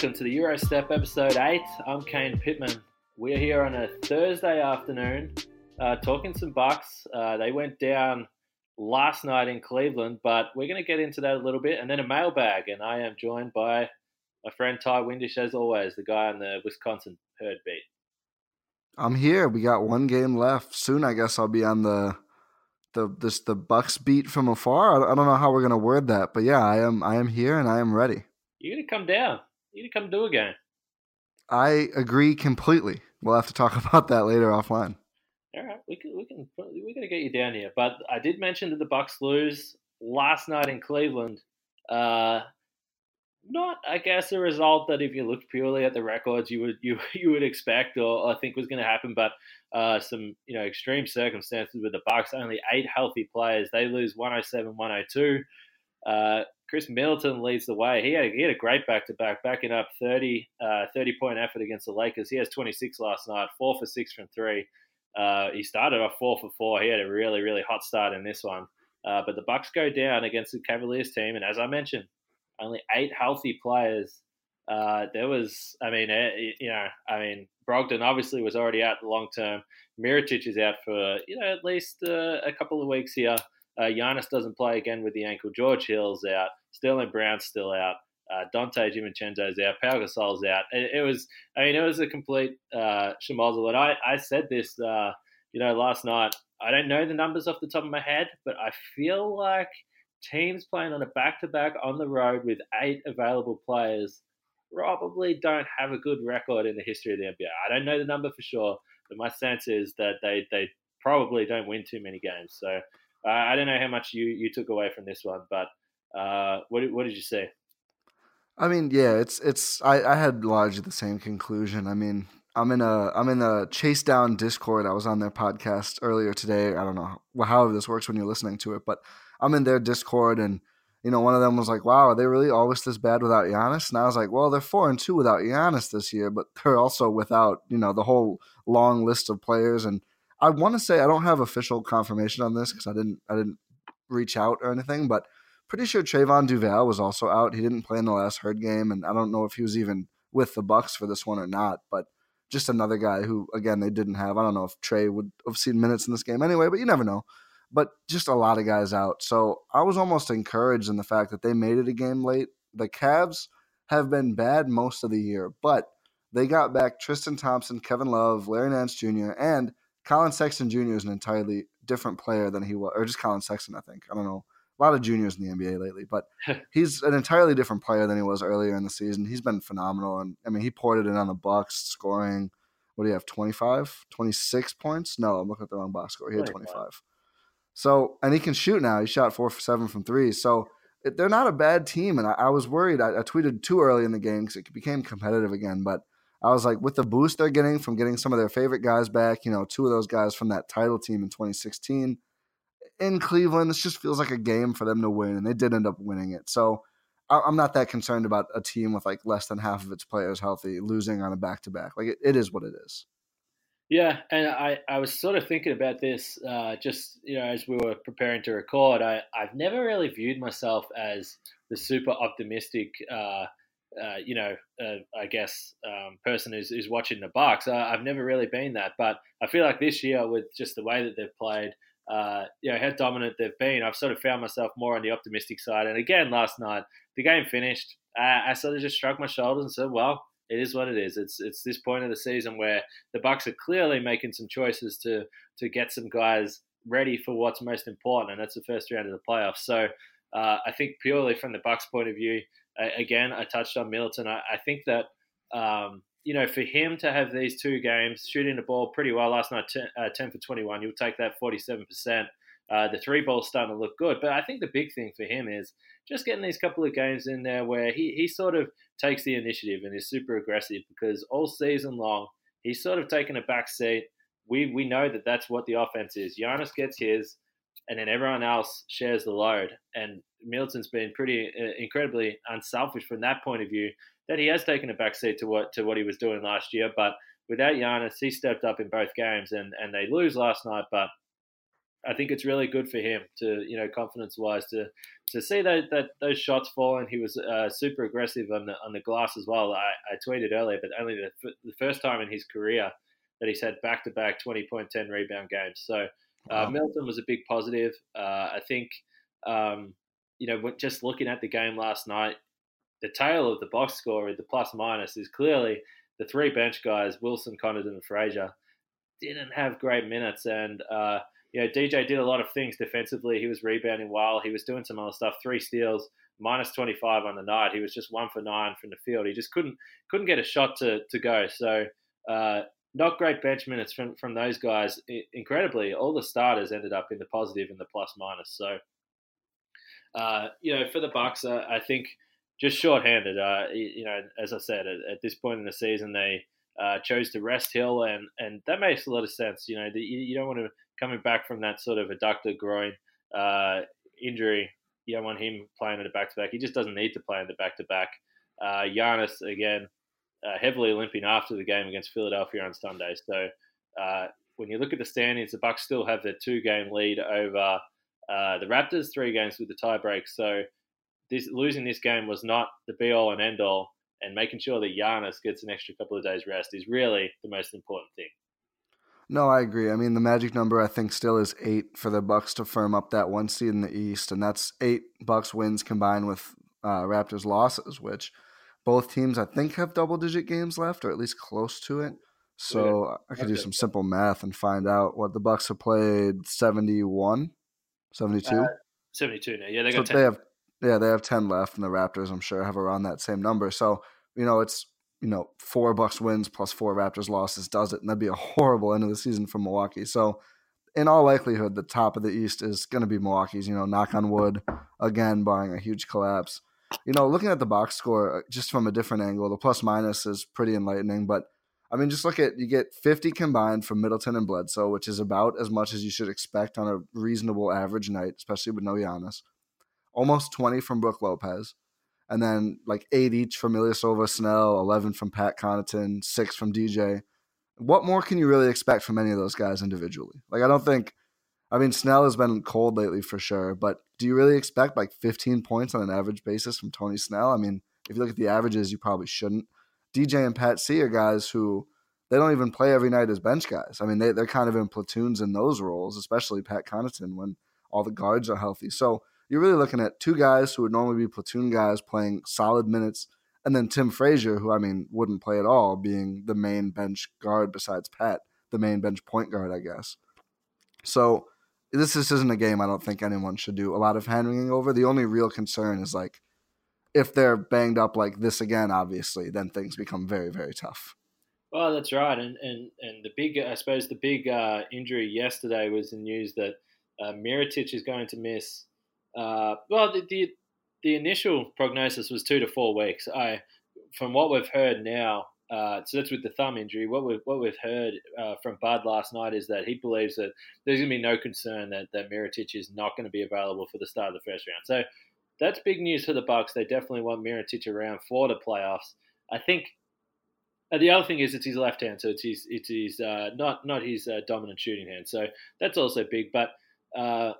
Welcome to the Eurostep episode 8. I'm Kane Pitman. We're here on a Thursday afternoon uh, talking some Bucks. Uh, they went down last night in Cleveland, but we're going to get into that a little bit and then a mailbag. And I am joined by my friend Ty Windish, as always, the guy on the Wisconsin herd beat. I'm here. We got one game left. Soon, I guess I'll be on the the this the Bucks beat from afar. I, I don't know how we're gonna word that, but yeah, I am I am here and I am ready. You're going to come down. You're to come do a game. I agree completely. We'll have to talk about that later offline. All right, we can we can we're to get you down here. But I did mention that the Bucks lose last night in Cleveland. Uh, not, I guess, a result that if you looked purely at the records, you would you you would expect or, or think was going to happen. But uh, some you know extreme circumstances with the Bucks. Only eight healthy players. They lose 107-102. Uh, Khris Middleton leads the way. He had he had a great back to back, backing up 30, uh, 30 point effort against the Lakers. He has 26 last night, four for six from three. Uh, he started off four for four. He had a really really hot start in this one. Uh, but the Bucks go down against the Cavaliers team, and as I mentioned, only eight healthy players. Uh, there was, I mean, eh, you know, I mean, Brogdon obviously was already out long term. Mirotic is out for you know at least uh, a couple of weeks here. Uh, Giannis doesn't play again with the ankle. George Hill's out. Sterling Brown's still out. Uh, Donte DiVincenzo's out. Pau Gasol's out. It, it, was, I mean, it was a complete uh. And I, I said this, uh, you know, last night. I don't know the numbers off the top of my head, but I feel like teams playing on a back-to-back on the road with eight available players probably don't have a good record in the history of the NBA. I don't know the number for sure, but my sense is that they, they probably don't win too many games. So uh, I don't know how much you, you took away from this one, but uh, what what did you say? I mean, yeah, it's it's. I, I had largely the same conclusion. I mean, I'm in a I'm in a chase down Discord. I was on their podcast earlier today. I don't know how this works when you're listening to it, but I'm in their Discord, and you know, one of them was like, "Wow, are they really always this bad without Giannis?" And I was like, "Well, they're four and two without Giannis this year, but they're also without you know the whole long list of players." And I want to say I don't have official confirmation on this because I didn't I didn't reach out or anything, but pretty sure Trevon Duval was also out. He didn't play in the last herd game, and I don't know if he was even with the Bucks for this one or not. But just another guy who, again, they didn't have. I don't know if Trey would have seen minutes in this game anyway, but you never know. But just a lot of guys out. So I was almost encouraged in the fact that they made it a game late. The Cavs have been bad most of the year, but they got back Tristan Thompson, Kevin Love, Larry Nance Jr., and Collin Sexton Jr. is an entirely different player than he was, or just Collin Sexton, I think. I don't know a lot of juniors in the NBA lately, but he's an entirely different player than he was earlier in the season. He's been phenomenal, and I mean, he poured it in on the Bucks, scoring. What do you have? 25, 26 points? No, I'm looking at the wrong box score. He had 25. So, and he can shoot now. He shot four for seven from three. So they're not a bad team. And I, I was worried. I, I, tweeted too early in the game because it became competitive again. But I was like, with the boost they're getting from getting some of their favorite guys back, you know, two of those guys from that title team in 2016 in Cleveland, this just feels like a game for them to win. And they did end up winning it. So I'm not that concerned about a team with like less than half of its players healthy losing on a back to back. Like it, it is what it is. Yeah, and I, I was sort of thinking about this uh, just you know as we were preparing to record. I I've never really viewed myself as the super optimistic, uh, uh, you know, uh, I guess um, person who's, who's watching the Bucks. I, have never really been that, but I feel like this year with just the way that they've played, uh, you know, how dominant they've been, I've sort of found myself more on the optimistic side. And again, last night the game finished, I sort of just shrugged my shoulders and said, well it is what it is. It's it's this point of the season where the Bucks are clearly making some choices to to get some guys ready for what's most important, and that's the first round of the playoffs. So uh, I think purely from the Bucks' point of view, uh, again, I touched on Middleton. I, I think that. Um, you know, for him to have these two games, shooting the ball pretty well last night, 10, uh, 10 for 21, you'll take that 47%. Uh, the three ball's starting to look good. But I think the big thing for him is just getting these couple of games in there where he, he sort of takes the initiative and is super aggressive because all season long he's sort of taken a back seat. We we know that that's what the offense is. Giannis gets his, and then everyone else shares the load. And Middleton's been pretty uh, incredibly unselfish from that point of view. That he has taken a backseat to what to what he was doing last year, but without Giannis, he stepped up in both games, and and they lose last night, but I think it's really good for him to, you know, confidence wise to to see that, that those shots fall and he was uh, super aggressive on the on the glass as well. I, I tweeted earlier, but only the, the first time in his career that he's had back to back 20 point 10 rebound games. So uh, wow. Was a big positive. Uh, I think, um, you know, just looking at the game last night, the tail of the box score, with the plus minus, is clearly the three bench guys, Wilson, Connaughton, and Frazier, didn't have great minutes. And, uh, you know, DJ did a lot of things defensively. He was rebounding well. He was doing some other stuff. Three steals, minus 25 on the night. He was just one for nine from the field. He just couldn't couldn't get a shot to, to go. So uh, not great bench minutes from, from those guys. incredibly, all the starters ended up in the positive and the plus minus. So, uh, you know, for the Bucks, uh, I think just shorthanded. Uh, you know, as I said, at, at, this point in the season, they uh, chose to rest Hill, and and that makes a lot of sense. You know, the, you, you don't want to coming back from that sort of adductor groin uh, injury. You don't want him playing at a back to back. He just doesn't need to play in the back to back. Giannis again, uh, heavily limping after the game against Philadelphia on Sunday. So uh, when you look at the standings, the Bucks still have their two game lead over uh, the Raptors, three games with the tiebreak. So this losing this game was not the be all and end all. And making sure that Giannis gets an extra couple of days rest is really the most important thing. No, I agree. I mean, the magic number I think still is eight for the Bucks to firm up that one seed in the East, and that's eight Bucks wins combined with uh, Raptors losses, which both teams I think have double digit games left, or at least close to it. So yeah. I could do some simple math and find out what the Bucks have played 71, 72? Uh, 72 now. Yeah, they got so 10. They have, yeah, they have 10 left, and the Raptors, I'm sure, have around that same number. So, you know, it's you know, four Bucks wins plus four Raptors losses does it, and that'd be a horrible end of the season for Milwaukee. So, in all likelihood, the top of the East is going to be Milwaukee's. You know, knock on wood, again, barring a huge collapse. You know, looking at the box score uh, just from a different angle, the plus minus is pretty enlightening. But I mean, just look at you get 50 combined from Middleton and Bledsoe, which is about as much as you should expect on a reasonable average night, especially with no Giannis. Almost 20 from Brook Lopez and then like eight each from Ilyasova Snell, 11 from Pat Connaughton, six from DJ. What more can you really expect from any of those guys individually? Like, I don't think, I mean, Snell has been cold lately for sure, but do you really expect like 15 points on an average basis from Tony Snell? I mean, if you look at the averages, you probably shouldn't. DJ and Pat C are guys who they don't even play every night as bench guys. I mean, they, they're kind of in platoons in those roles, especially Pat Connaughton when all the guards are healthy. So you're really looking at two guys who would normally be platoon guys playing solid minutes, and then Tim Frazier, who I mean wouldn't play at all, being the main bench guard besides Pat, the main bench point guard, I guess. So this this isn't a game I don't think anyone should do a lot of hand wringing over. The only real concern is like if they're banged up like this again, obviously, then things become very very tough. Well, that's right, and and and the big I suppose the big uh, injury yesterday was the news that uh, Mirotic is going to miss. Uh, well, the, the the initial prognosis was two to four weeks. I, from what we've heard now, uh, so that's with the thumb injury. What we've what we've heard uh, from Bud last night is that he believes that there's going to be no concern that that Mirotic is not going to be available for the start of the first round. So that's big news for the Bucks. They definitely want Mirotic around for the playoffs. I think. Uh, the other thing is it's his left hand, so it's his it's his uh, not not his uh, dominant shooting hand. So that's also big. But uh,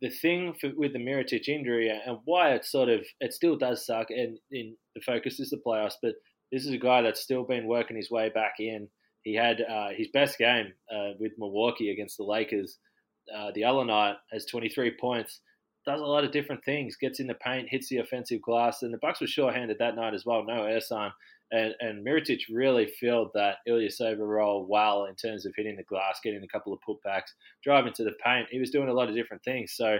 the thing for, with the Mirotic injury and why it sort of it still does suck, and in the focus is the playoffs, but this is a guy that's still been working his way back in. He had uh, his best game uh, with Milwaukee against the Lakers the other night, has 23 points, does a lot of different things, gets in the paint, hits the offensive glass, and the Bucks were sure-handed that night as well. No Ersan, and and Mirotic really filled that Ilyasova role well in terms of hitting the glass, getting a couple of putbacks, driving to the paint. He was doing a lot of different things. So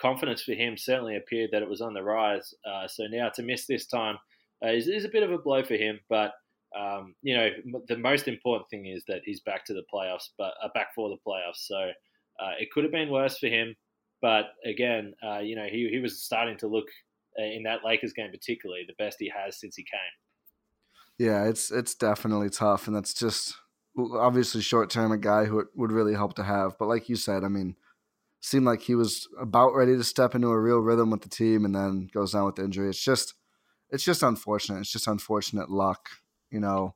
confidence for him certainly appeared that it was on the rise. Uh, so now to miss this time uh, is, is a bit of a blow for him. But um, you know, the most important thing is that he's back to the playoffs, but uh, back for the playoffs. So uh, it could have been worse for him. But again, uh, you know, he, he was starting to look uh, in that Lakers game, particularly the best he has since he came. Yeah, it's it's definitely tough, and that's just obviously short term a guy who would really help to have. But like you said, I mean, seemed like he was about ready to step into a real rhythm with the team, and then goes down with the injury. It's just it's just unfortunate. It's just unfortunate luck. You know,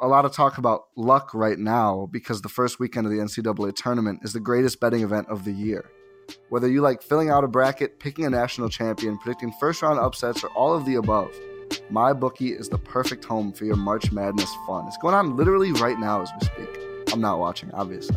a lot of talk about luck right now because the first weekend of the NCAA tournament is the greatest betting event of the year. Whether you like filling out a bracket, picking a national champion, predicting first round upsets, or all of the above MyBookie is the perfect home for your March Madness fun. It's going on literally right now as we speak. I'm not watching, obviously.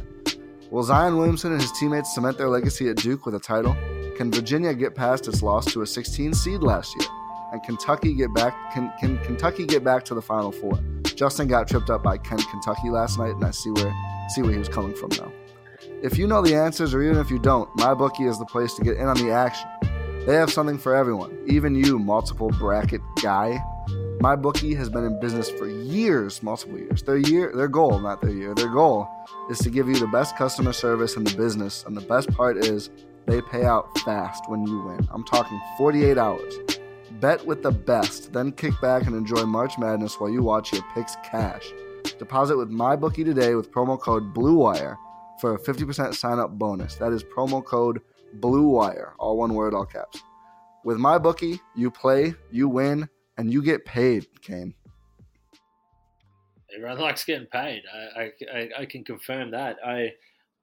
Will Zion Williamson and his teammates cement their legacy at Duke with a title? Can Virginia get past its loss to a 16 seed last year? And Kentucky get back? Can, can Kentucky get back to the Final Four? Justin got tripped up by Kent Kentucky last night, and I see where see where he was coming from now. If you know the answers, or even if you don't, MyBookie is the place to get in on the action. They have something for everyone, even you, multiple bracket guy. MyBookie has been in business for years, multiple years. Their year, their goal, not their year, their goal is to give you the best customer service in the business. And the best part is they pay out fast when you win. I'm talking 48 hours. Bet with the best, then kick back and enjoy March Madness while you watch your picks cash. Deposit with MyBookie today with promo code BLUEWIRE for a 50% sign up bonus. That is promo code Blue Wire, all one word, all caps. With my bookie, you play, you win, and you get paid, Kane. Everyone likes getting paid. I, I, I can confirm that. I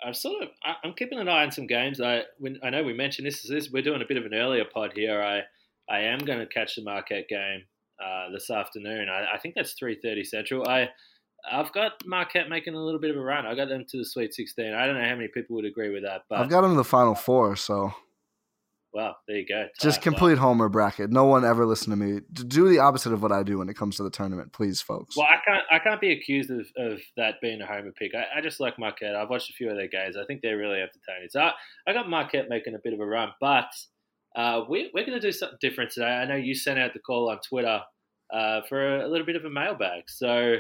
I'm sort of I'm keeping an eye on some games. I when, I know we mentioned this, is this. We're doing a bit of an earlier pod here. I I am going to catch the Marquette game uh, this afternoon. I, I think that's three thirty central. I I've got Marquette making a little bit of a run. I got them to the Sweet 16. I don't know how many people would agree with that, but I've got them to the Final Four. So, well, there you go. Just complete homer bracket. No one ever listened to me. Do the opposite of what I do when it comes to the tournament, please, folks. Well, I can't. I can't be accused of, of that being a homer pick. I, I just like Marquette. I've watched a few of their games. I think they're really entertaining. So I, I got Marquette making a bit of a run, but uh, we, we're going to do something different today. I know you sent out the call on Twitter uh, for a, a little bit of a mailbag. So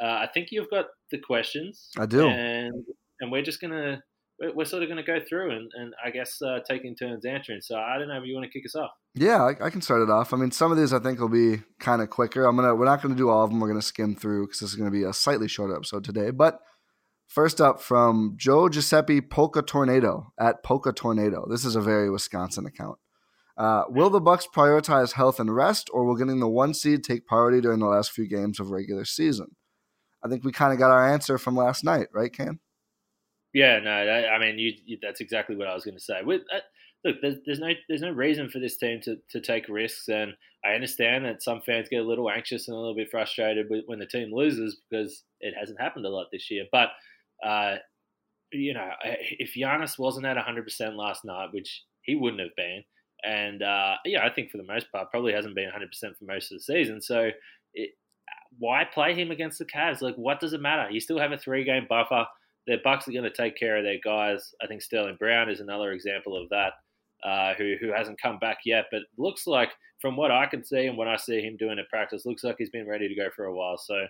uh, I think you've got the questions. I do, and and we're just gonna we're sort of going to go through and, and I guess uh, taking turns answering. So I don't know if you want to kick us off. Yeah, I, I, can start it off. I mean, some of these I think will be kind of quicker. I'm gonna we're not going to do all of them. We're going to skim through because this is going to be a slightly shorter episode today. But first up from Joe Giuseppe Polka Tornado at Polka Tornado. This is a very Wisconsin account. Uh, will the Bucks prioritize health and rest, or will getting the one seed take priority during the last few games of regular season? I think we kind of got our answer from last night, right, Cam? Yeah, no, I mean, you, you, that's exactly what I was going to say. With, uh, look, there's, there's, no there's no reason for this team to, to take risks, and I understand that some fans get a little anxious and a little bit frustrated when the team loses because it hasn't happened a lot this year. But uh, you know, if Giannis wasn't at 100% last night, which he wouldn't have been, and uh, yeah, I think for the most part, probably hasn't been 100% for most of the season. So it, why play him against the Cavs? Like, what does it matter? You still have a three game buffer. the Bucks are going to take care of their guys. I think Sterling Brown is another example of that, uh, who who hasn't come back yet, but looks like from what I can see and what I see him doing at practice, looks like he's been ready to go for a while. So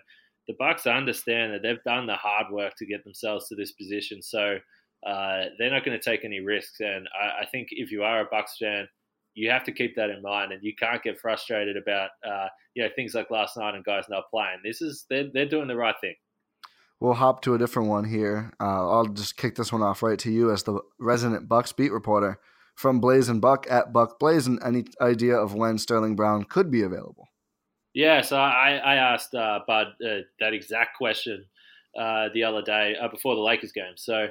the Bucks understand that they've done the hard work to get themselves to this position, so uh, they're not going to take any risks. And I, I, think if you are a Bucks fan, you have to keep that in mind, and you can't get frustrated about uh, you know things like last night and guys not playing. This is they're they're doing the right thing. We'll hop to a different one here. Uh, I'll just kick this one off right to you as the resident Bucks beat reporter from Blazing Buck at Buck Blazing. Any idea of when Sterling Brown could be available? Yeah, so I, I asked uh, Bud uh, that exact question uh, the other day uh, before the Lakers game. So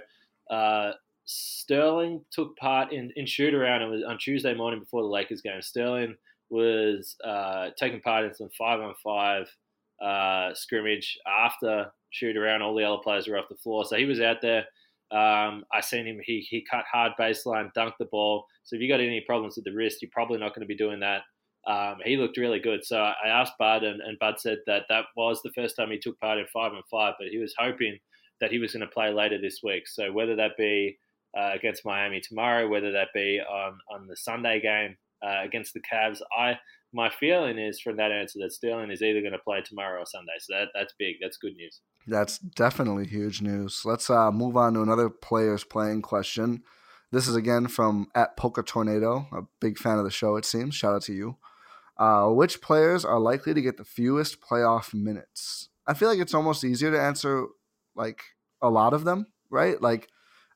uh, Sterling took part in, in shoot around it was on Tuesday morning before the Lakers game. Sterling was uh, taking part in some five on five scrimmage after shoot around. All the other players were off the floor, so he was out there. Um, I seen him. He he cut hard baseline, dunked the ball. So if you got any problems with the wrist, you're probably not going to be doing that um, he looked really good. So I asked Bud, and, and, Bud said that that was the first time he took part in five on five, but he was hoping that he was going to play later this week. So whether that be uh, against Miami tomorrow, whether that be on on the Sunday game uh, against the Cavs, I my feeling is from that answer that Sterling is either going to play tomorrow or Sunday. So that that's big. That's good news. That's definitely huge news. Let's uh, move on to another players playing question. This is again from at Polka Tornado, a big fan of the show. It seems. Shout out to you. Uh, which players are likely to get the fewest playoff minutes? I feel like it's almost easier to answer like a lot of them, right? Like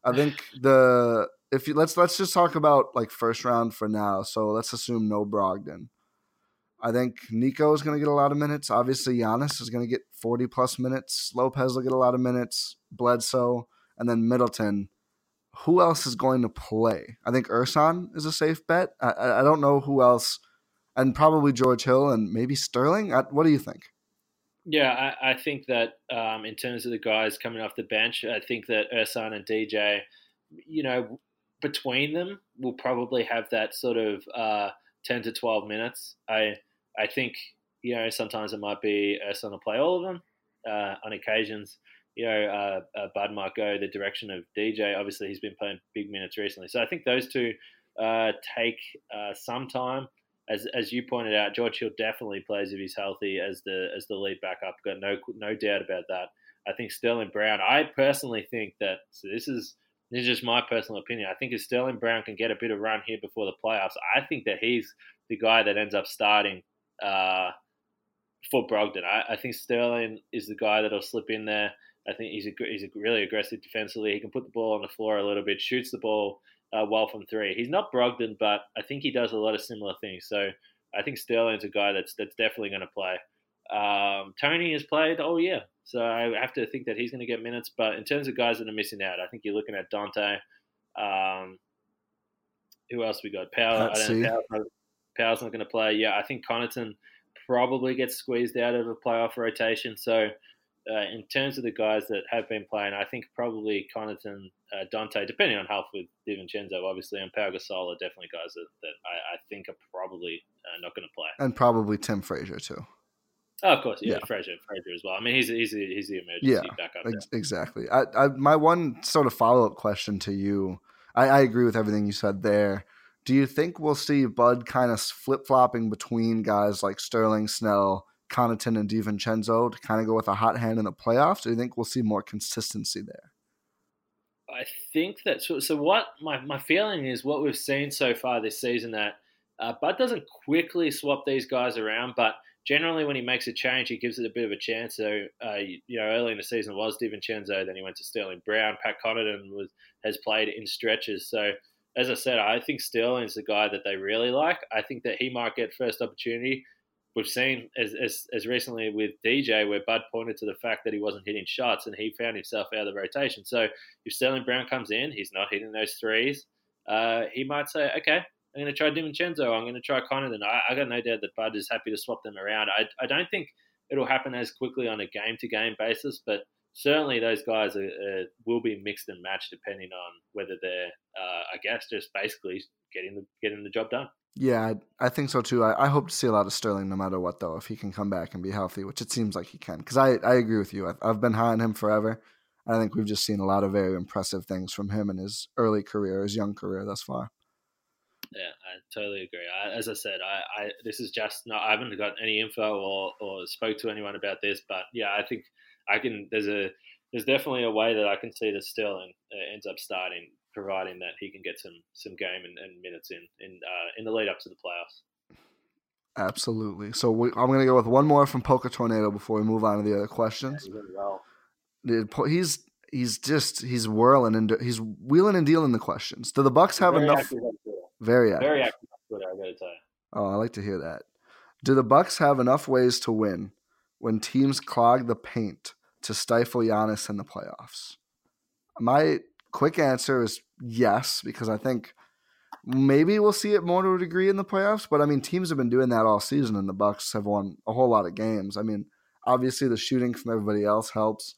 I think the if you let's let's just talk about like first round for now. So let's assume no Brogdon. I think Nico is going to get a lot of minutes. Obviously, Giannis is going to get 40 plus minutes. Lopez will get a lot of minutes. Bledsoe, and then Middleton. Who else is going to play? I think Ersan is a safe bet. I, I don't know who else and probably George Hill and maybe Sterling. What do you think? Yeah, I, I think that um, in terms of the guys coming off the bench, I think that Ersan and DJ, you know, between them will probably have that sort of uh, ten to twelve minutes. I I think you know sometimes it might be Ersan to play all of them. Uh, on occasions, you know, uh, uh, Bud might go the direction of DJ. Obviously, he's been playing big minutes recently, so I think those two uh, take uh, some time as as you pointed out, George Hill definitely plays if he's healthy as the as the lead backup. Got no no doubt about that. I think Sterling Brown. I personally think that so this is this is just my personal opinion. I think if Sterling Brown can get a bit of run here before the playoffs, I think that he's the guy that ends up starting uh, for Brogdon. I, I, think Sterling is the guy that'll slip in there. I think he's a, he's a really aggressive defensively. He can put the ball on the floor a little bit, shoots the ball uh, well from three. He's not Brogdon, but I think he does a lot of similar things. So I think Sterling's a guy that's that's definitely going to play. Um, Tony has played all year, so I have to think that he's going to get minutes. But in terms of guys that are missing out, I think you're looking at Donte. Um, who else we got? Power. I don't Power's, Power's not going to play. Yeah, I think Connaughton probably gets squeezed out of a playoff rotation. So uh, in terms of the guys that have been playing, I think probably Connaughton, uh, Donte, depending on health with DiVincenzo, obviously, and Pau Gasol are definitely guys that, that I, I think are probably uh, not going to play. And probably Tim Frazier, too. Oh, of course, yeah, yeah. Frazier, Frazier as well. I mean, he's he's the, he's the emergency yeah, backup. Ex- exactly. I, I, my one sort of follow up question to you, I, I agree with everything you said there. Do you think we'll see Bud kind of flip flopping between guys like Sterling, Snell, Connaughton and DiVincenzo to kind of go with a hot hand in the playoffs? Do you think we'll see more consistency there? I think that so. so what my, my feeling is what we've seen so far this season that uh, Bud doesn't quickly swap these guys around, but generally when he makes a change, he gives it a bit of a chance. So uh, you know, early in the season was DiVincenzo, then he went to Sterling Brown. Pat Connaughton was has played in stretches. So as I said, I think Sterling's the guy that they really like. I think that he might get first opportunity we've seen as, as, as recently with DJ where Bud pointed to the fact that he wasn't hitting shots and he found himself out of the rotation. So if Sterling Brown comes in, he's not hitting those threes. Uh, he might say, okay, I'm going to try DiVincenzo. I'm going to try Connaughton. I, I got no doubt that Bud is happy to swap them around. I, I don't think it'll happen as quickly on a game to game basis, but certainly those guys are, uh, will be mixed and matched depending on whether they're, uh, I guess, just basically getting the getting the job done. Yeah, I, I think so too. I, I, hope to see a lot of Sterling no matter what, though, if he can come back and be healthy, which it seems like he can. Because I, I agree with you. I've, I've been high on him forever. I think we've just seen a lot of very impressive things from him in his early career, his young career thus far. Yeah, I totally agree. I, as I said, I, I this is just not. I haven't got any info or, or spoke to anyone about this, but yeah, I think I can. There's a there's definitely a way that I can see that Sterling uh, ends up starting, providing that he can get some some game and, and minutes in in uh, in the lead up to the playoffs. Absolutely. So we, I'm going to go with one more from Polka Tornado before we move on to the other questions. Yeah, he's he's just he's whirling and he's wheeling and dealing the questions. Do the Bucks have very enough? Active very active. Very active Twitter. I got to tell you. Oh, I like to hear that. Do the Bucks have enough ways to win when teams clog the paint to stifle Giannis in the playoffs? My quick answer is yes, because I think maybe we'll see it more to a degree in the playoffs. But I mean, teams have been doing that all season, and the Bucks have won a whole lot of games. I mean, obviously the shooting from everybody else helps.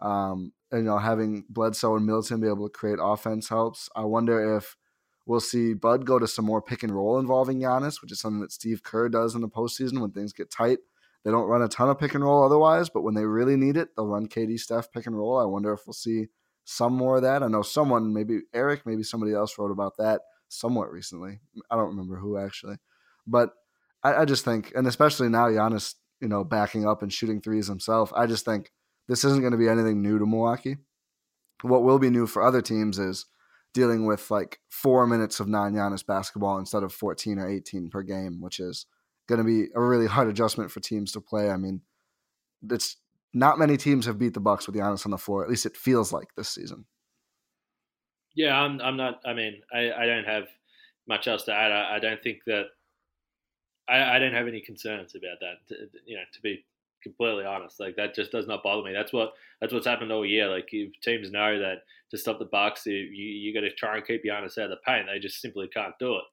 Um, and, you know, having Bledsoe and Middleton be able to create offense helps. I wonder if we'll see Bud go to some more pick and roll involving Giannis, which is something that Steve Kerr does in the postseason when things get tight. They don't run a ton of pick and roll otherwise, but when they really need it, they'll run KD Steph pick and roll. I wonder if we'll see some more of that. I know someone, maybe Eric, maybe somebody else wrote about that somewhat recently. I don't remember who actually, but I, I just think, and especially now Giannis, you know, backing up and shooting threes himself. I just think this isn't going to be anything new to Milwaukee. What will be new for other teams is dealing with like four minutes of non Giannis basketball instead of 14 or 18 per game, which is going to be a really hard adjustment for teams to play. I mean, it's not many teams have beat the Bucks with Giannis on the floor. At least it feels like this season. Yeah, I'm. I'm not. I mean, I, I don't have much else to add. I, I don't think that. I, I don't have any concerns about that. To, you know, to be completely honest, like that just does not bother me. That's what that's what's happened all year. Like if teams know that to stop the Bucks, you you, got to try and keep Giannis out of the paint. They just simply can't do it.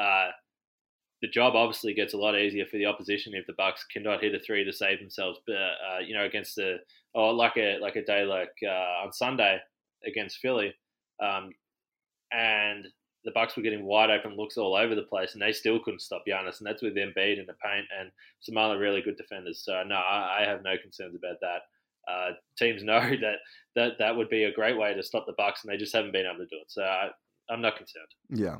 Uh, the job obviously gets a lot easier for the opposition if the Bucks cannot hit a three to save themselves. But uh, you know, against the or like a like a day like uh, on Sunday against Philly, um, and the Bucks were getting wide open looks all over the place, and they still couldn't stop Giannis, and that's with Embiid in the paint and some other really good defenders. So no, I, I have no concerns about that. Uh, teams know that, that that would be a great way to stop the Bucks, and they just haven't been able to do it. So I, am not concerned. Yeah.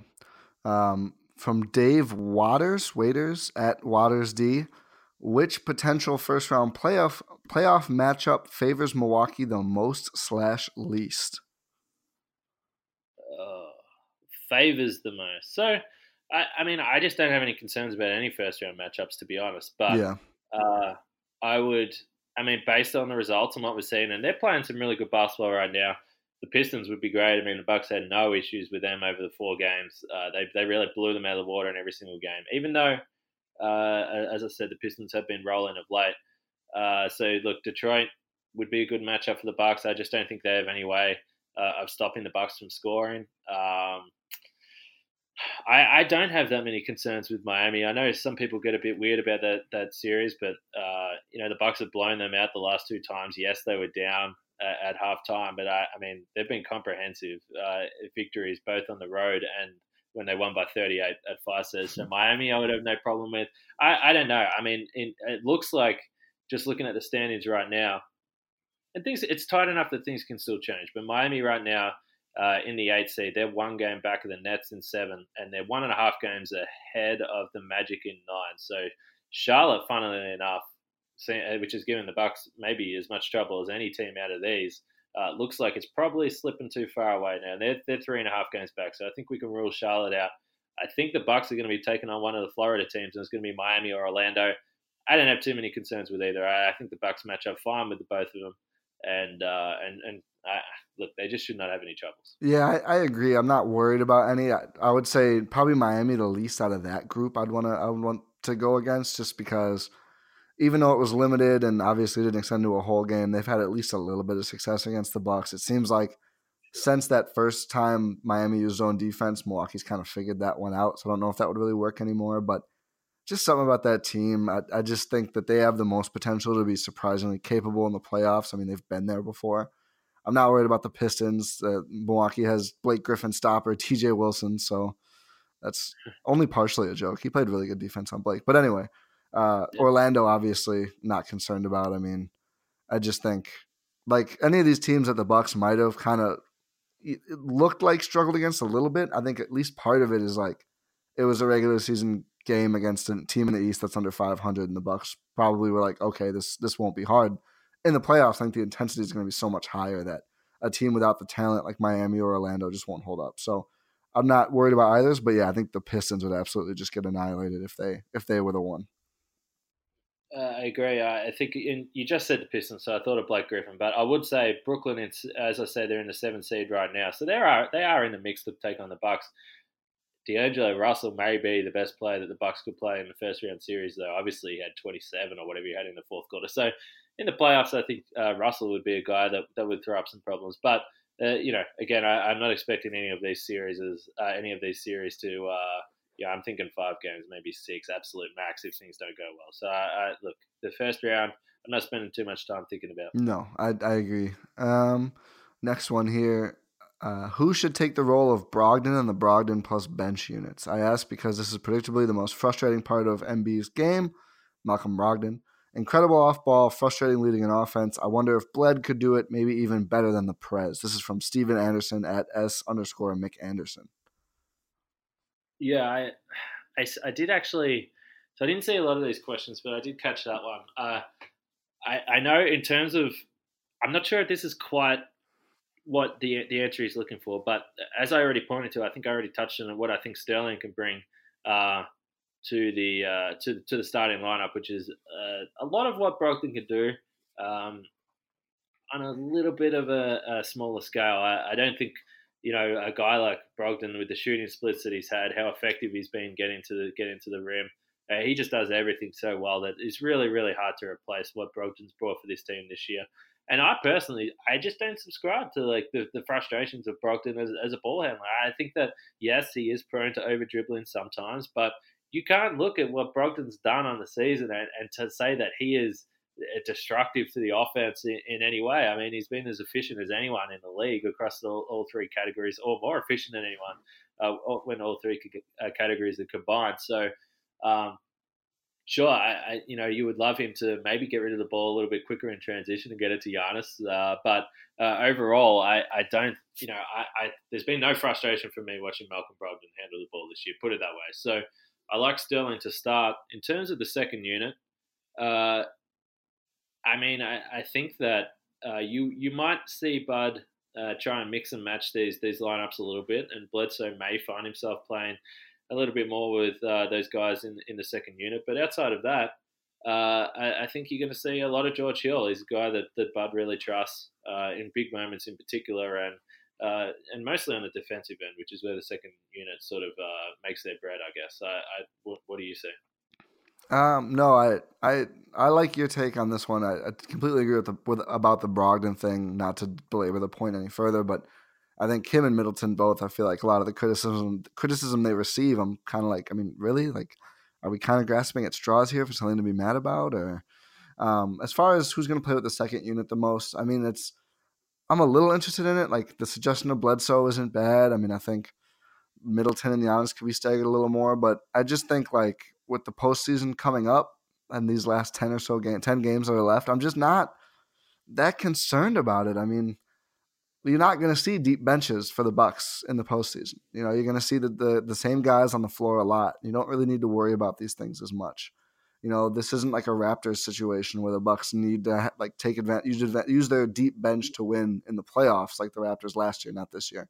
Um, from Dave Waters, waiters at Waters D, which potential first round playoff playoff matchup favors Milwaukee the most slash least? favors the most. So, I, I, mean, I just don't have any concerns about any first round matchups, to be honest. But yeah. uh, I would, I mean, based on the results and what we're seeing, and they're playing some really good basketball right now. The Pistons would be great. I mean, the Bucks had no issues with them over the four games. Uh, they they really blew them out of the water in every single game. Even though, uh, as I said, the Pistons have been rolling of late. Uh, so look, Detroit would be a good matchup for the Bucks. I just don't think they have any way uh, of stopping the Bucks from scoring. Um, I, I don't have that many concerns with Miami. I know some people get a bit weird about that that series, but uh, you know the Bucks have blown them out the last two times. Yes, they were down at, at halftime, but I, I, mean they've been comprehensive uh, victories both on the road and when they won by 38 at Fiserv. So Miami, I would have no problem with. I, I don't know. I mean, in, it looks like just looking at the standings right now, and things it's tight enough that things can still change. But Miami right now uh, in the eight seed. They're one game back of the Nets in seven, and they're one and a half games ahead of the Magic in nine. So Charlotte, funnily enough, uh, which has given the Bucks maybe as much trouble as any team out of these, uh, looks like it's probably slipping too far away now. They're they're three and a half games back, so I think we can rule Charlotte out. I think the Bucks are going to be taking on one of the Florida teams, and it's going to be Miami or Orlando. I don't have too many concerns with either. I, I think the Bucks match up fine with the both of them, and uh, and and I, look, they just should not have any troubles. Yeah, I, I agree. I'm not worried about any. I, I, would say probably Miami the least out of that group. I'd want to. I would want to go against just because, even though it was limited and obviously didn't extend to a whole game, they've had at least a little bit of success against the Bucks. It seems like since that first time Miami used zone defense, Milwaukee's kind of figured that one out. So I don't know if that would really work anymore, but just something about that team. I, I, just think that they have the most potential to be surprisingly capable in the playoffs. I mean, they've been there before. I'm not worried about the Pistons. Uh, Milwaukee has Blake Griffin stopper, DJ Wilson, so that's only partially a joke. He played really good defense on Blake. But anyway, uh, yeah. Orlando obviously not concerned about. I mean, I just think like any of these teams that the Bucks might have kind of looked like struggled against a little bit. I think at least part of it is like it was a regular season game against a team in the East that's under 500, and the Bucks probably were like, okay, this this won't be hard. In the playoffs, I think the intensity is going to be so much higher that a team without the talent like Miami or Orlando just won't hold up. So I'm not worried about either, but yeah, I think the Pistons would absolutely just get annihilated if they if they were the one. Uh, I agree. I think in, you just said the Pistons, so I thought of Blake Griffin, but I would say Brooklyn. As I say, they're in the seventh seed right now, so they are they are in the mix to take on the Bucks. D'Angelo Russell may be the best player that the Bucks could play in the first round series, though. Obviously, he had 27 or whatever he had in the fourth quarter. So, in the playoffs, I think uh, Russell would be a guy that, that would throw up some problems. But uh, you know, again, I, am not expecting any of these series, uh, any of these series to uh, yeah, I'm thinking five games, maybe six, absolute max if things don't go well. So, I, I, look, the first round, I'm not spending too much time thinking about. No, I, I agree. Um, next one here. Uh, who should take the role of Brogdon and the Brogdon plus bench units? I ask because this is predictably the most frustrating part of MB's game. Malcolm Brogdon. Incredible off ball, frustrating leading an offense. I wonder if Bled could do it maybe even better than the Prez. This is from Steven Anderson at S underscore Mick Anderson. Yeah, I, I, I did actually. So I didn't see a lot of these questions, but I did catch that one. Uh, I, I know in terms of, I'm not sure if this is quite what the the answer is looking for, but as I already pointed to, I think I already touched on what I think Sterling can bring uh, to the uh, to to the starting lineup, which is uh, a lot of what Brogdon can do um, on a little bit of a, a smaller scale. I, I, don't think you know, a guy like Brogdon with the shooting splits that he's had, how effective he's been getting to the getting to the rim. Uh, he just does everything so well that it's really, really hard to replace what Brogdon's brought for this team this year. And I personally, I just don't subscribe to like the, the frustrations of Brogdon as, as a ball handler. I think that yes, he is prone to over dribbling sometimes, but you can't look at what Brogdon's done on the season and, and to say that he is destructive to the offense in, in, any way. I mean, he's been as efficient as anyone in the league across all, all three categories, or more efficient than anyone uh, when all three uh, categories are combined. So, um, sure, I, I, you know you would love him to maybe get rid of the ball a little bit quicker in transition and get it to Giannis. Uh, but uh, overall, I, I don't, you know, I, I, there's been no frustration for me watching Malcolm Brogdon handle the ball this year. Put it that way. So. I like Sterling to start. In terms of the second unit, uh, I mean, I, I think that uh, you you might see Bud uh, try and mix and match these these lineups a little bit, and Bledsoe may find himself playing a little bit more with uh, those guys in in the second unit. But outside of that, uh, I, I, think you're going to see a lot of George Hill. He's a guy that, that Bud really trusts uh, in big moments in particular, and uh, and mostly on the defensive end, which is where the second unit sort of makes their bread, I guess. I, I what, what do you say? Um, no, I, I, I like your take on this one. I, I completely agree with the with about the Brogdon thing. Not to belabor the point any further, but I think Kim and Middleton both. I feel like a lot of the criticism criticism they receive, I'm kind of like, I mean, really, like, are we kind of grasping at straws here for something to be mad about? Or um, as far as who's going to play with the second unit the most, I mean, it's I'm a little interested in it. Like the suggestion of Bledsoe isn't bad. I mean, I think Middleton and Giannis could be staggered a little more, but I just think like with the postseason coming up and these last 10 or so game, 10 games that are left, I'm just not that concerned about it. I mean, you're not going to see deep benches for the Bucks in the postseason. You know, you're going to see the, the the same guys on the floor a lot. You don't really need to worry about these things as much. You know, this isn't like a Raptors situation where the Bucks need to like take advantage, use, use their deep bench to win in the playoffs, like the Raptors last year, not this year.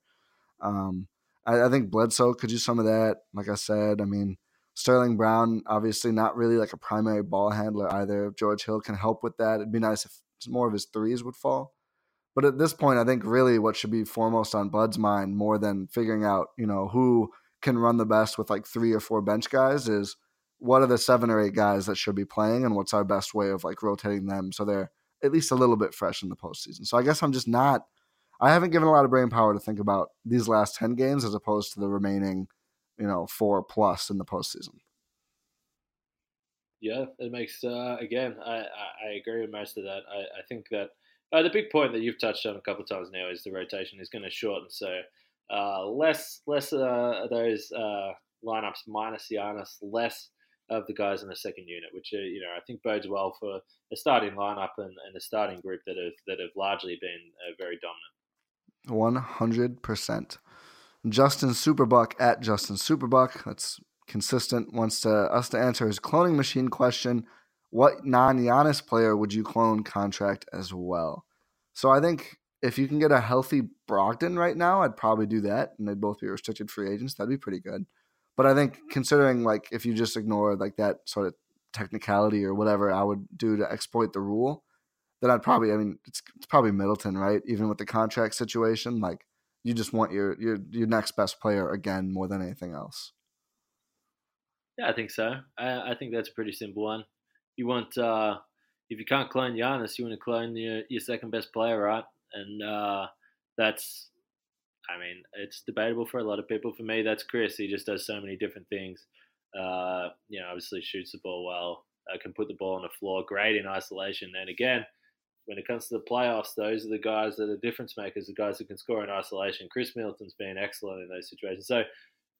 Um, I, I think Bledsoe could do some of that. Like I said, I mean, Sterling Brown, obviously not really like a primary ball handler either. George Hill can help with that. It'd be nice if more of his threes would fall. But at this point, I think really what should be foremost on Bud's mind, more than figuring out, you know, who can run the best with like three or four bench guys, is what are the seven or eight guys that should be playing, and what's our best way of like rotating them so they're at least a little bit fresh in the postseason. So I guess I'm just not. I haven't given a lot of brain power to think about these last ten games as opposed to the remaining you know, four plus in the postseason. Yeah, it makes uh, again. I, I, agree with most of that. I, I think that uh, the big point that you've touched on a couple of times now is the rotation is going to shorten. So uh, less less uh, those uh, lineups minus Giannis, less of the guys in the second unit, which are, you know I think bodes well for a starting lineup and, and a starting group that have that have largely been uh, very dominant. One hundred percent. Justin Superbuck at Justin Superbuck. That's consistent. Wants to us to answer his cloning machine question. What non Giannis player would you clone contract as well? So I think if you can get a healthy Brogdon right now, I'd probably do that, and they'd both be restricted free agents. That'd be pretty good. But I think considering like if you just ignore like that sort of technicality or whatever I would do to exploit the rule, then I'd probably I mean it's it's probably Middleton, right? Even with the contract situation, like you just want your your your next best player again more than anything else. Yeah, I think so. I, I think that's a pretty simple one. You want uh if you can't clone Giannis, you want to clone your your second best player, right? And uh that's I mean, it's debatable for a lot of people. For me, that's Khris. He just does so many different things. Uh, you know, obviously shoots the ball well, uh, can put the ball on the floor, great in isolation. And again, when it comes to the playoffs, those are the guys that are difference makers, the guys who can score in isolation. Khris Middleton's been excellent in those situations. So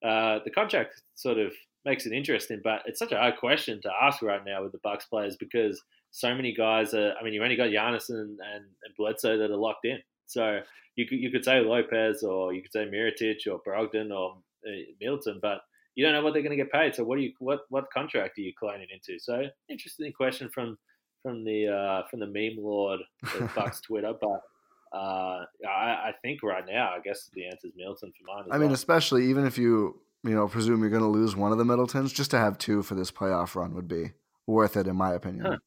uh, the contract sort of makes it interesting, but it's such a hard question to ask right now with the Bucks players because so many guys are. I mean, you only got Giannis and, and, and Bledsoe that are locked in. So you could you could say Lopez or you could say Mirotic or Brogdon or uh, Middleton, but you don't know what they're going to get paid. So what do you what what contract are you cloning into? So interesting question from from the uh, from the meme lord of Bucks Twitter, but. Uh, I, I think right now, I guess the answer is Middleton for mine. I well. mean, especially even if you you know presume you're going to lose one of the Middletons, just to have two for this playoff run would be worth it, in my opinion. Huh.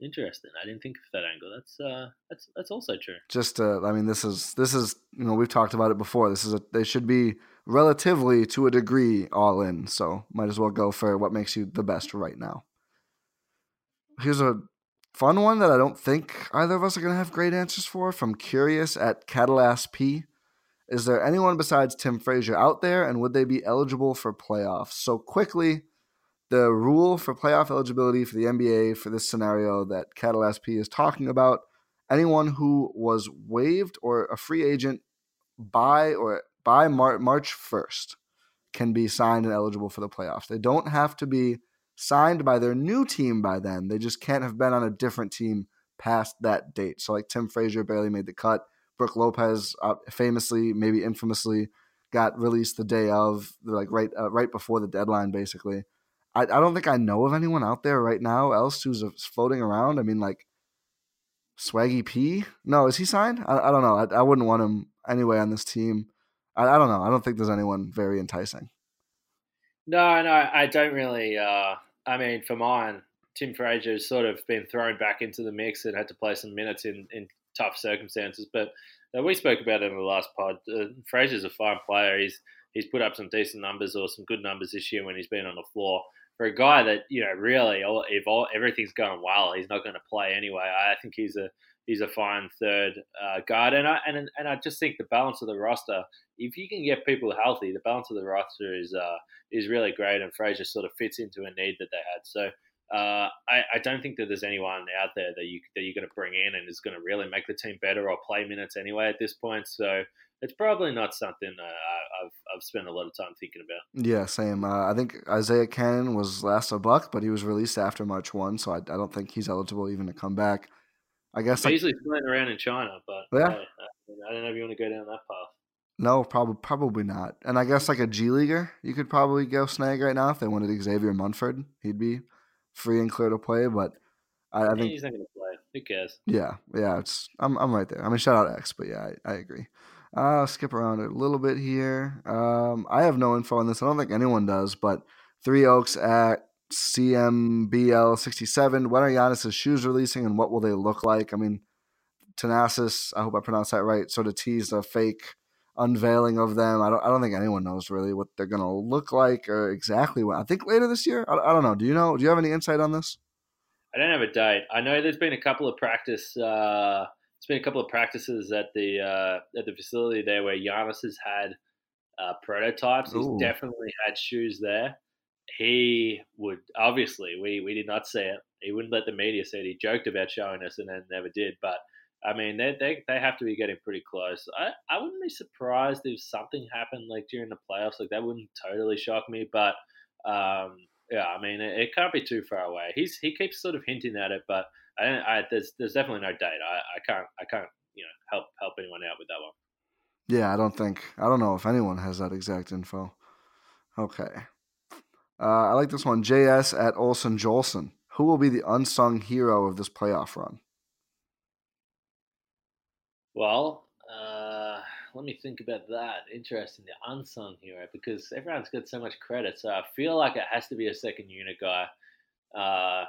Interesting. I didn't think of that angle. That's uh, that's that's also true. Just, uh, I mean, this is this is you know we've talked about it before. This is a they should be relatively to a degree all in. So might as well go for what makes you the best right now. Here's a fun one that I don't think either of us are gonna have great answers for. From Curious at Catalas P. Is there anyone besides Tim Frazier out there, and would they be eligible for playoffs? So quickly the rule for playoff eligibility for the NBA for this scenario that Cattle SP is talking about anyone who was waived or a free agent by or by Mar- March 1st can be signed and eligible for the playoffs. They don't have to be signed by their new team by then. They just can't have been on a different team past that date. So like Tim Frazier barely made the cut. Brook Lopez uh, famously, maybe infamously, got released the day of, like right uh, right before the deadline, basically. I, I don't think I know of anyone out there right now else who's floating around. I mean, like Swaggy P. No, is he signed? I, I don't know. I, I wouldn't want him anyway on this team. I, I don't know. I don't think there's anyone very enticing. No, no, I don't really. Uh, I mean, for mine, Tim Frazier has sort of been thrown back into the mix and had to play some minutes in, in tough circumstances. But uh, we spoke about it in the last pod. Uh, Frazier's a fine player. He's he's put up some decent numbers or some good numbers this year when he's been on the floor for a guy that you know really if all, everything's going well, he's not going to play anyway. I think he's a he's a fine third uh, guard, and I and and I just think the balance of the roster, if you can get people healthy, the balance of the roster is uh, is really great, and Frazier sort of fits into a need that they had. So. Uh, I, I, don't think that there's anyone out there that you that you're going to bring in and is going to really make the team better or play minutes anyway at this point. So it's probably not something uh, I've I've spent a lot of time thinking about. Yeah, same. Uh, I think Isaiah Canaan was last a buck, but he was released after March one, so I, I don't think he's eligible even to come back. I guess like, playing around in China, but yeah, hey, I don't know if you want to go down that path. No, probably probably not. And I guess like a G leaguer, you could probably go snag right now if they wanted Xavier Munford. He'd be free and clear to play, but I, I think he's not going to play. Who cares? Yeah, yeah. It's I'm I'm right there. I mean, shout out X, but yeah, I, I agree. I'll skip around a little bit here. Um, I have no info on this. I don't think anyone does, but Three Oaks at CMBL67. When are Giannis's shoes releasing and what will they look like? I mean, Thanasis, I hope I pronounced that right, sort of teased a fake unveiling of them. I don't, I don't think anyone knows really what they're going to look like or exactly when. I think later this year. I, I, don't know. Do you know? Do you have any insight on this? I don't have a date. I know there's been a couple of practice uh, it's been a couple of practices at the uh, at the facility there where Giannis has had uh, prototypes. He's definitely had shoes there. He would obviously we we did not see it. He wouldn't let the media see it. He joked about showing us and then never did. But I mean, they they they have to be getting pretty close. I I wouldn't be surprised if something happened like during the playoffs. Like that wouldn't totally shock me. But um, Yeah, I mean, it, it, can't be too far away. He's he keeps sort of hinting at it, but I, I there's there's definitely no date. I, I can't I can't you know help help anyone out with that one. Yeah, I don't think I don't know if anyone has that exact info. Okay, uh, I like this one. JS at Olson Jolson. Who will be the unsung hero of this playoff run? Well, uh, let me think about that. Interesting, the unsung hero, because everyone's got so much credit. So I feel like it has to be a second unit guy. Uh,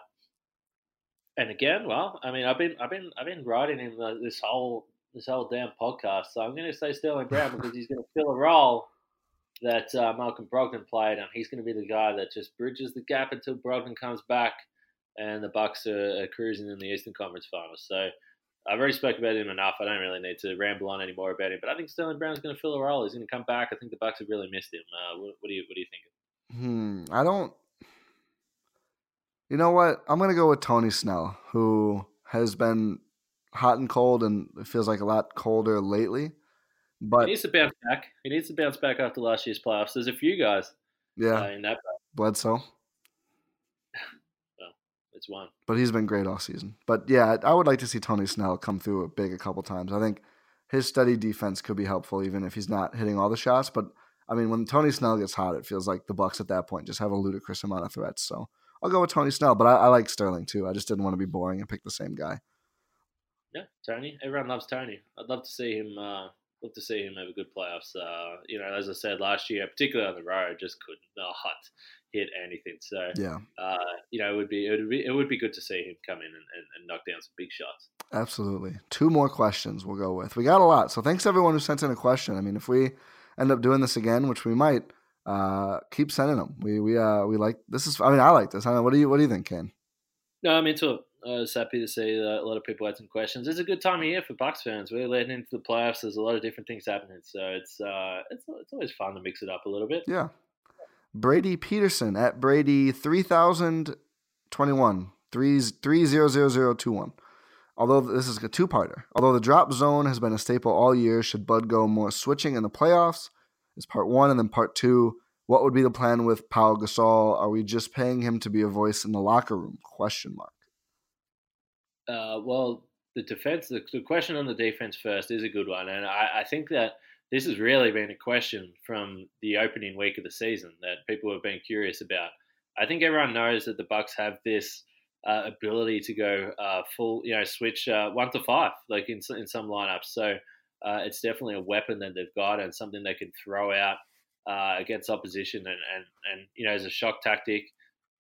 and again, well, I mean, I've been, I've been, I've been writing him uh, this whole, this whole damn podcast. So I'm going to say Sterling Brown because he's going to fill a role that uh, Malcolm Brogdon played, and he's going to be the guy that just bridges the gap until Brogdon comes back, and the Bucks are, are cruising in the Eastern Conference Finals. So I've already spoke about him enough. I don't really need to ramble on anymore about him. But I think Sterling Brown's going to fill a role. He's going to come back. I think the Bucks have really missed him. Uh, what, what, do you What do you think? Hmm. I don't. You know what? I'm going to go with Tony Snell, who has been hot and cold, and it feels like a lot colder lately. But he needs to bounce back. He needs to bounce back after last year's playoffs. There's a few guys. Yeah. Uh, in that. Bledsoe well, it's one. But he's been great all season. But yeah, I would like to see Tony Snell come through big a couple times. I think his steady defense could be helpful, even if he's not hitting all the shots. But I mean, when Tony Snell gets hot, it feels like the Bucks at that point just have a ludicrous amount of threats. So I'll go with Tony Snell. But I, I like Sterling too. I just didn't want to be boring and pick the same guy. Yeah, Tony. Everyone loves Tony. I'd love to see him. Uh, love to see him have a good playoffs. Uh, you know, as I said last year, particularly on the road, just could not hit anything. So yeah, uh, you know, it would be it would be it would be good to see him come in and, and, and, knock down some big shots. Absolutely. Two more questions we'll go with. We got a lot, so thanks everyone who sent in a question. I mean, if we end up doing this again, which we might, uh, keep sending them. We we uh we like this is. I mean, I like this. I mean, what do you what do you think, Ken? No, I'm into it. I was happy to see that a lot of people had some questions. It's a good time of year for Bucks fans. We're leading into the playoffs. There's a lot of different things happening, so it's uh, it's it's always fun to mix it up a little bit. Yeah, Brady Peterson at Brady 3021 300021. Although this is a two parter, although the drop zone has been a staple all year, should Bud go more switching in the playoffs? Is part one, and then part two. What would be the plan with Pau Gasol? Are we just paying him to be a voice in the locker room? Question mark. Uh, well, the defense, the, the, question on the defense first is a good one, and I, I think that this has really been a question from the opening week of the season that people have been curious about. I think everyone knows that the Bucks have this uh, ability to go uh, full, you know, switch uh, one to five, like in in some lineups. So uh, it's definitely a weapon that they've got and something they can throw out uh, against opposition and, and and you know as a shock tactic.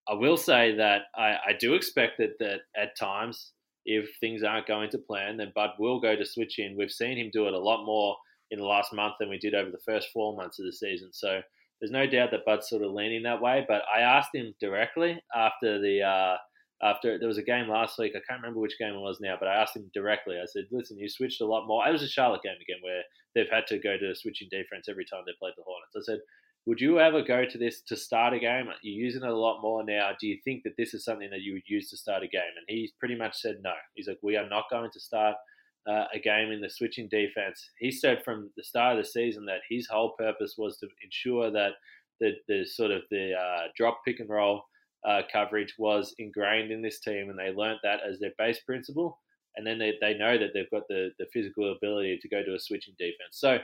I will say that I, I do expect that that at times, if things aren't going to plan, then Bud will go to switch in. We've seen him do it a lot more in the last month than we did over the first four months of the season. So there's no doubt that Bud's sort of leaning that way. But I asked him directly after the uh, after there was a game last week. I can't remember which game it was now, but I asked him directly. I said, "Listen, you switched a lot more." It was a Charlotte game again where they've had to go to switching defense every time they played the Hornets. I said. Would you ever go to this to start a game? You're using it a lot more now. Do you think that this is something that you would use to start a game? And he pretty much said no. He's like, we are not going to start uh, a game in the switching defense. He said from the start of the season that his whole purpose was to ensure that the, the sort of the uh, drop pick and roll uh, coverage was ingrained in this team, and they learnt that as their base principle. And then they, they know that they've got the, the physical ability to go to a switching defense. So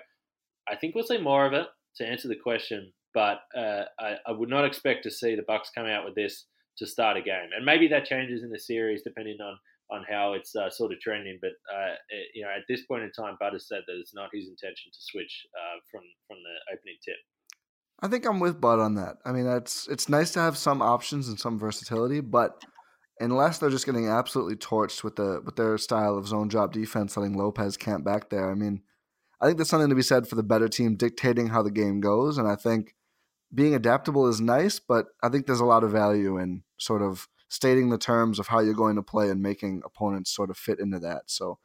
I think we'll see more of it to answer the question, but uh, I, I would not expect to see the Bucks come out with this to start a game. And maybe that changes in the series depending on on how it's uh, sort of trending. But uh, it, you know, at this point in time, Butter said that it's not his intention to switch uh, from from the opening tip. I think I'm with Bud on that. I mean, it's it's nice to have some options and some versatility, but unless they're just getting absolutely torched with the with their style of zone drop defense, letting Lopez camp back there. I mean, I think there's something to be said for the better team dictating how the game goes, and I think being adaptable is nice, but I think there's a lot of value in sort of stating the terms of how you're going to play and making opponents sort of fit into that. So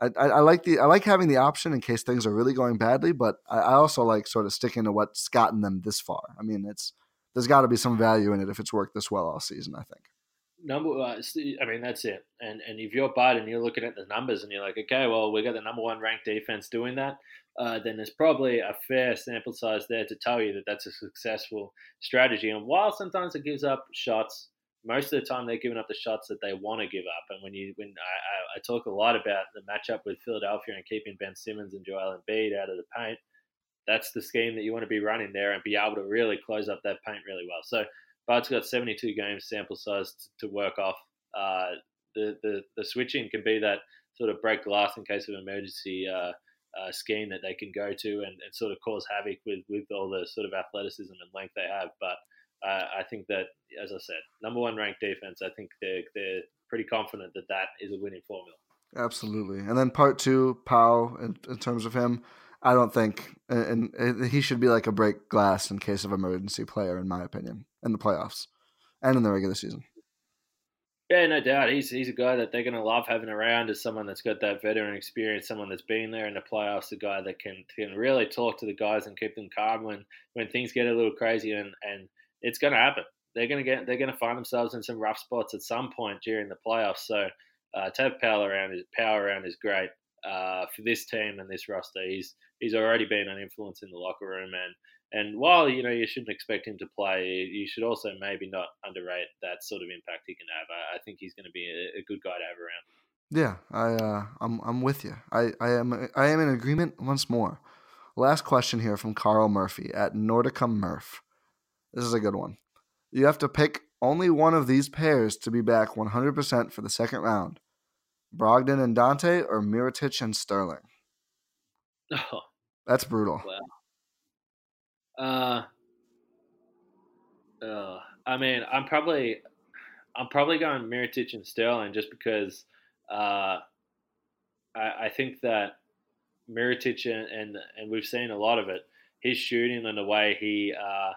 I, I, I like the I like having the option in case things are really going badly, but I, I also like sort of sticking to what's gotten them this far. I mean, it's there's got to be some value in it if it's worked this well all season. I think. Number, uh, I mean, that's it. And and if you're Bud and you're looking at the numbers and you're like, okay, well, we got the number one ranked defense doing that. uh, then there's probably a fair sample size there to tell you that that's a successful strategy. And while sometimes it gives up shots, most of the time they're giving up the shots that they want to give up. And when you when I, I, talk a lot about the matchup with Philadelphia and keeping Ben Simmons and Joel Embiid out of the paint, that's the scheme that you want to be running there and be able to really close up that paint really well. So Bud's got 72 games sample size to, to work off. Uh, the, the the switching can be that sort of break glass in case of emergency. Uh, uh, scheme that they can go to and, and, sort of cause havoc with, with all the sort of athleticism and length they have. But uh, I think that, as I said, number one ranked defense, I think they're, they're pretty confident that that is a winning formula. Absolutely. And then part two, Pau, in, in terms of him, I don't think, and, and, he should be like a break glass in case of emergency player, in my opinion, in the playoffs and in the regular season. Yeah, no doubt. He's he's a guy that they're going to love having around as someone that's got that veteran experience, someone that's been there in the playoffs, a guy that can can really talk to the guys and keep them calm when when things get a little crazy, and and it's going to happen. They're going to get they're going to find themselves in some rough spots at some point during the playoffs. So uh, to have Pau around is Pau around is great uh, for this team and this roster. He's he's already been an influence in the locker room and and while you know you shouldn't expect him to play, you should also maybe not underrate that sort of impact he can have. I, I think he's going to be a, a, good guy to have around. Yeah, I uh, I'm I'm with you. I, I am I am in agreement once more. Last question here from Carl Murphy at Nordica Murph. This is a good one. You have to pick only one of these pairs to be back 100% for the second round. Brogdon and Donte or Mirotic and Sterling? Oh, That's brutal. Wow. Uh, uh, I mean, I'm probably, I'm probably going Mirotic and Sterling just because, uh, I, I think that Mirotic and, and and we've seen a lot of it. His shooting and the way he, uh,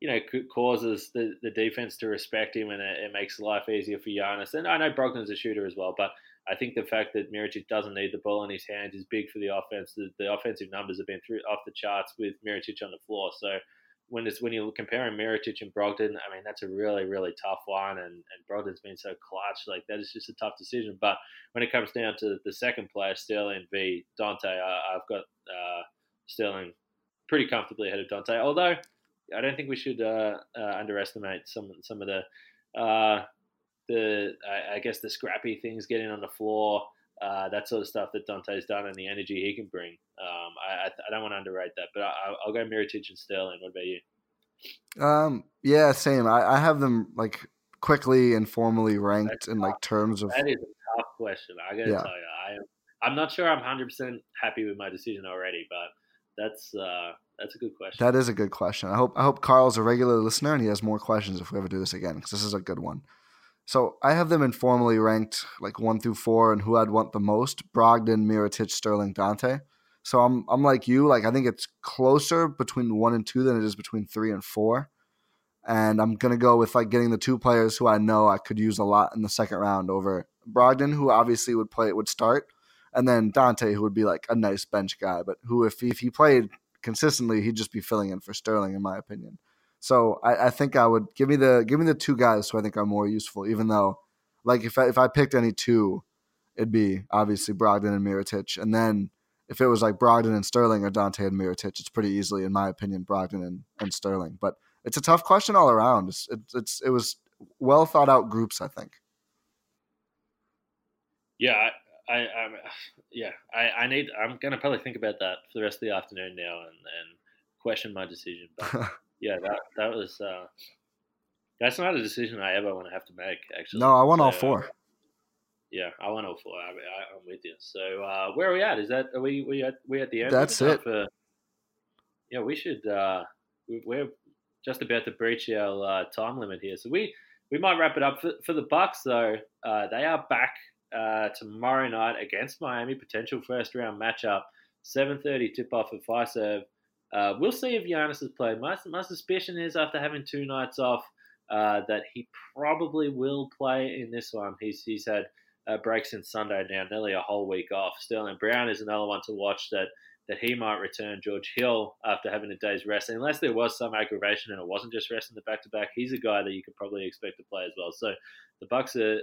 you know, causes the, the defense to respect him, and it, it makes life easier for Giannis. And I know Brogdon's a shooter as well, but I think the fact that Mirotic doesn't need the ball in his hands is big for the offense. The, the offensive numbers have been through off the charts with Mirotic on the floor. So when it's when you're comparing Mirotic and Brogdon, I mean that's a really really tough one. And and Brogdon's been so clutch, like that is just a tough decision. But when it comes down to the second player, Sterling v Donte, I, have got uh, Sterling pretty comfortably ahead of Donte. Although I don't think we should uh, uh, underestimate some some of the uh, the I, I, guess the scrappy things, getting on the floor, uh, that sort of stuff that Donte's done, and the energy he can bring. Um, I, I, don't want to underrate that, but I, will go Mirotic and Sterling. What about you? Um, yeah, same. I, I have them like quickly and formally ranked That's in tough. like terms of. That is a tough question. I got to yeah. tell you, I am. I'm not sure I'm 100 percent happy with my decision already, but that's uh, that's a good question. That is a good question. I hope I hope Carl's a regular listener and he has more questions if we ever do this again because this is a good one. So I have them informally ranked like one through four and who I'd want the most: Brogdon, Mirotic, Sterling, Donte. So I'm I'm like you. Like I think it's closer between one and two than it is between three and four. And I'm gonna go with like getting the two players who I know I could use a lot in the second round over Brogdon, who obviously would play would start, and then Donte, who would be like a nice bench guy, but who if he, if he played consistently, he'd just be filling in for Sterling, in my opinion. So I, I, think I would give me the give me the two guys who I think are more useful. Even though, like if I, if I picked any two, it'd be obviously Brogdon and Mirotic, and then if it was like Brogdon and Sterling or Donte and Mirotic, it's pretty easily, in my opinion, Brogdon and, and Sterling. But it's a tough question all around. It's, it, it's it was well thought out groups, I think. Yeah, I, I, I yeah, I, I need. I'm gonna probably think about that for the rest of the afternoon now and, and question my decision. But yeah, that that was uh, that's not a decision I ever want to have to make. Actually, no, I want so, all four. yeah, I want all four. I, am with you. So uh, where are we at? Is that are we we at we at the end? That's it. For, yeah, we should. Uh, we're just about to breach our uh, time limit here, so we we might wrap it up for, for the Bucks. Though uh, they are back uh, tomorrow night against Miami, potential first round matchup. 7:30 tip off at Fiserv. Uh, we'll see if Giannis has played. My, my suspicion is after having two nights off uh, that he probably will play in this one. He's, he's had uh, breaks in Sunday now, nearly a whole week off. Sterling Brown is another one to watch that that he might return. George Hill after having a day's rest, unless there was some aggravation and it wasn't just resting the back to back, he's a guy that you could probably expect to play as well. So the Bucks are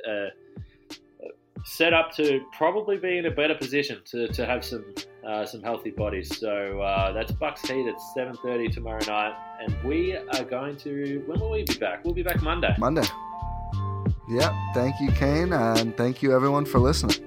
set up to probably be in a better position to, to have some uh, some healthy bodies. So uh, that's Bucks Heat at 7:30 tomorrow night, and we are going to. When will we be back? We'll be back Monday. Monday. Yep. Thank you, Kane, and thank you everyone for listening.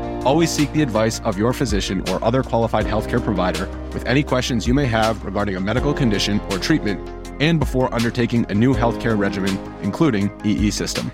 Always seek the advice of your physician or other qualified healthcare provider with any questions you may have regarding a medical condition or treatment and before undertaking a new healthcare regimen, including EE system.